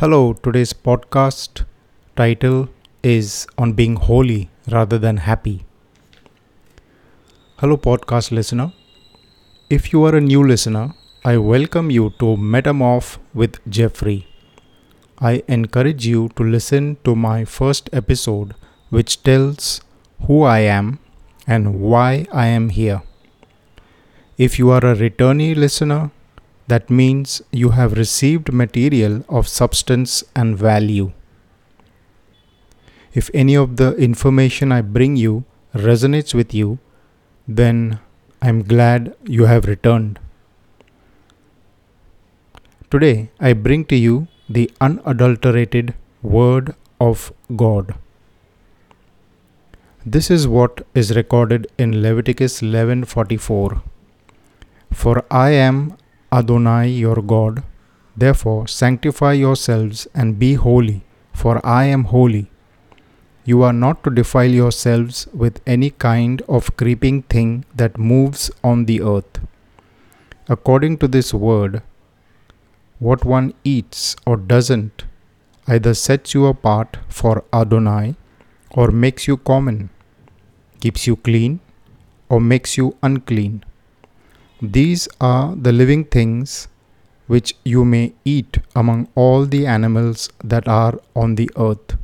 Hello, today's podcast title is on being holy rather than happy. Hello, podcast listener. If you are a new listener, I welcome you to Metamorph with Jeffrey. I encourage you to listen to my first episode, which tells who I am and why I am here. If you are a returnee listener, that means you have received material of substance and value. If any of the information I bring you resonates with you, then I'm glad you have returned. Today, I bring to you the unadulterated Word of God. This is what is recorded in Leviticus 11:44. For I am Adonai your God. Therefore, sanctify yourselves and be holy, for I am holy. You are not to defile yourselves with any kind of creeping thing that moves on the earth. According to this word, what one eats or doesn't either sets you apart for Adonai or makes you common, keeps you clean or makes you unclean. These are the living things which you may eat among all the animals that are on the earth.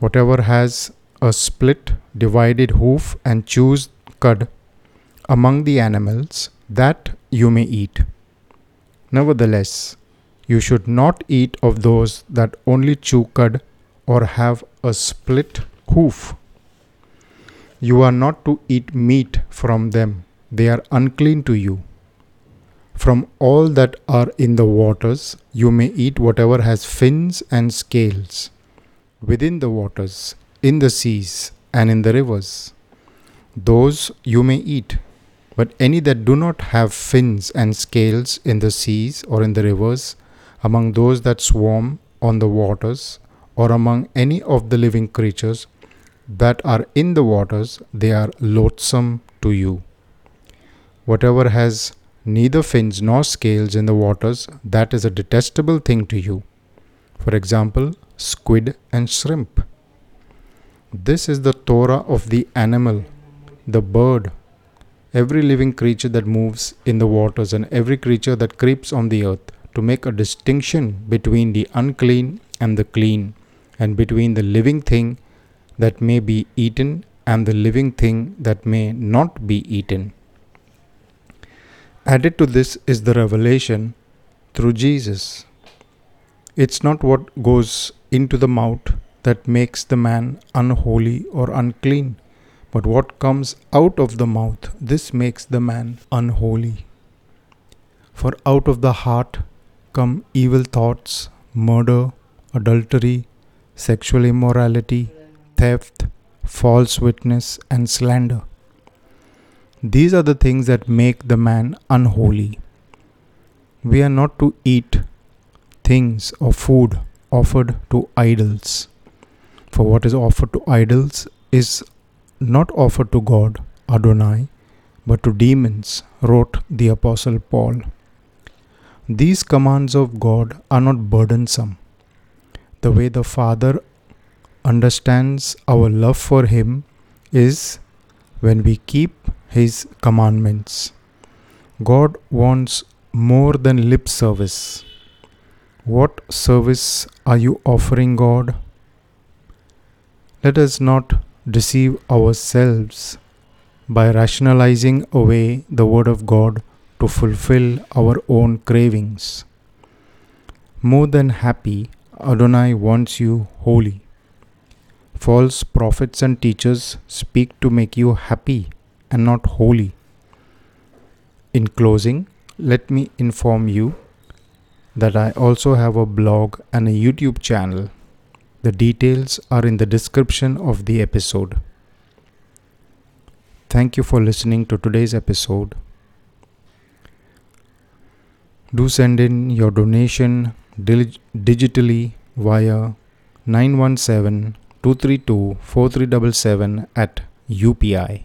Whatever has a split, divided hoof, and chews cud among the animals, that you may eat. Nevertheless, you should not eat of those that only chew cud or have a split hoof. You are not to eat meat from them they are unclean to you. From all that are in the waters, you may eat whatever has fins and scales, within the waters, in the seas, and in the rivers. Those you may eat, but any that do not have fins and scales in the seas or in the rivers, among those that swarm on the waters, or among any of the living creatures that are in the waters, they are loathsome to you. Whatever has neither fins nor scales in the waters, that is a detestable thing to you. For example, squid and shrimp. This is the Torah of the animal, the bird, every living creature that moves in the waters, and every creature that creeps on the earth, to make a distinction between the unclean and the clean, and between the living thing that may be eaten and the living thing that may not be eaten. Added to this is the revelation through Jesus. It's not what goes into the mouth that makes the man unholy or unclean, but what comes out of the mouth, this makes the man unholy. For out of the heart come evil thoughts, murder, adultery, sexual immorality, theft, false witness, and slander. These are the things that make the man unholy. We are not to eat things or food offered to idols. For what is offered to idols is not offered to God, Adonai, but to demons, wrote the Apostle Paul. These commands of God are not burdensome. The way the Father understands our love for Him is when we keep his commandments. God wants more than lip service. What service are you offering God? Let us not deceive ourselves by rationalizing away the Word of God to fulfill our own cravings. More than happy, Adonai wants you holy. False prophets and teachers speak to make you happy and not holy. In closing, let me inform you that I also have a blog and a YouTube channel. The details are in the description of the episode. Thank you for listening to today's episode. Do send in your donation dig- digitally via 917 232 4377 at UPI.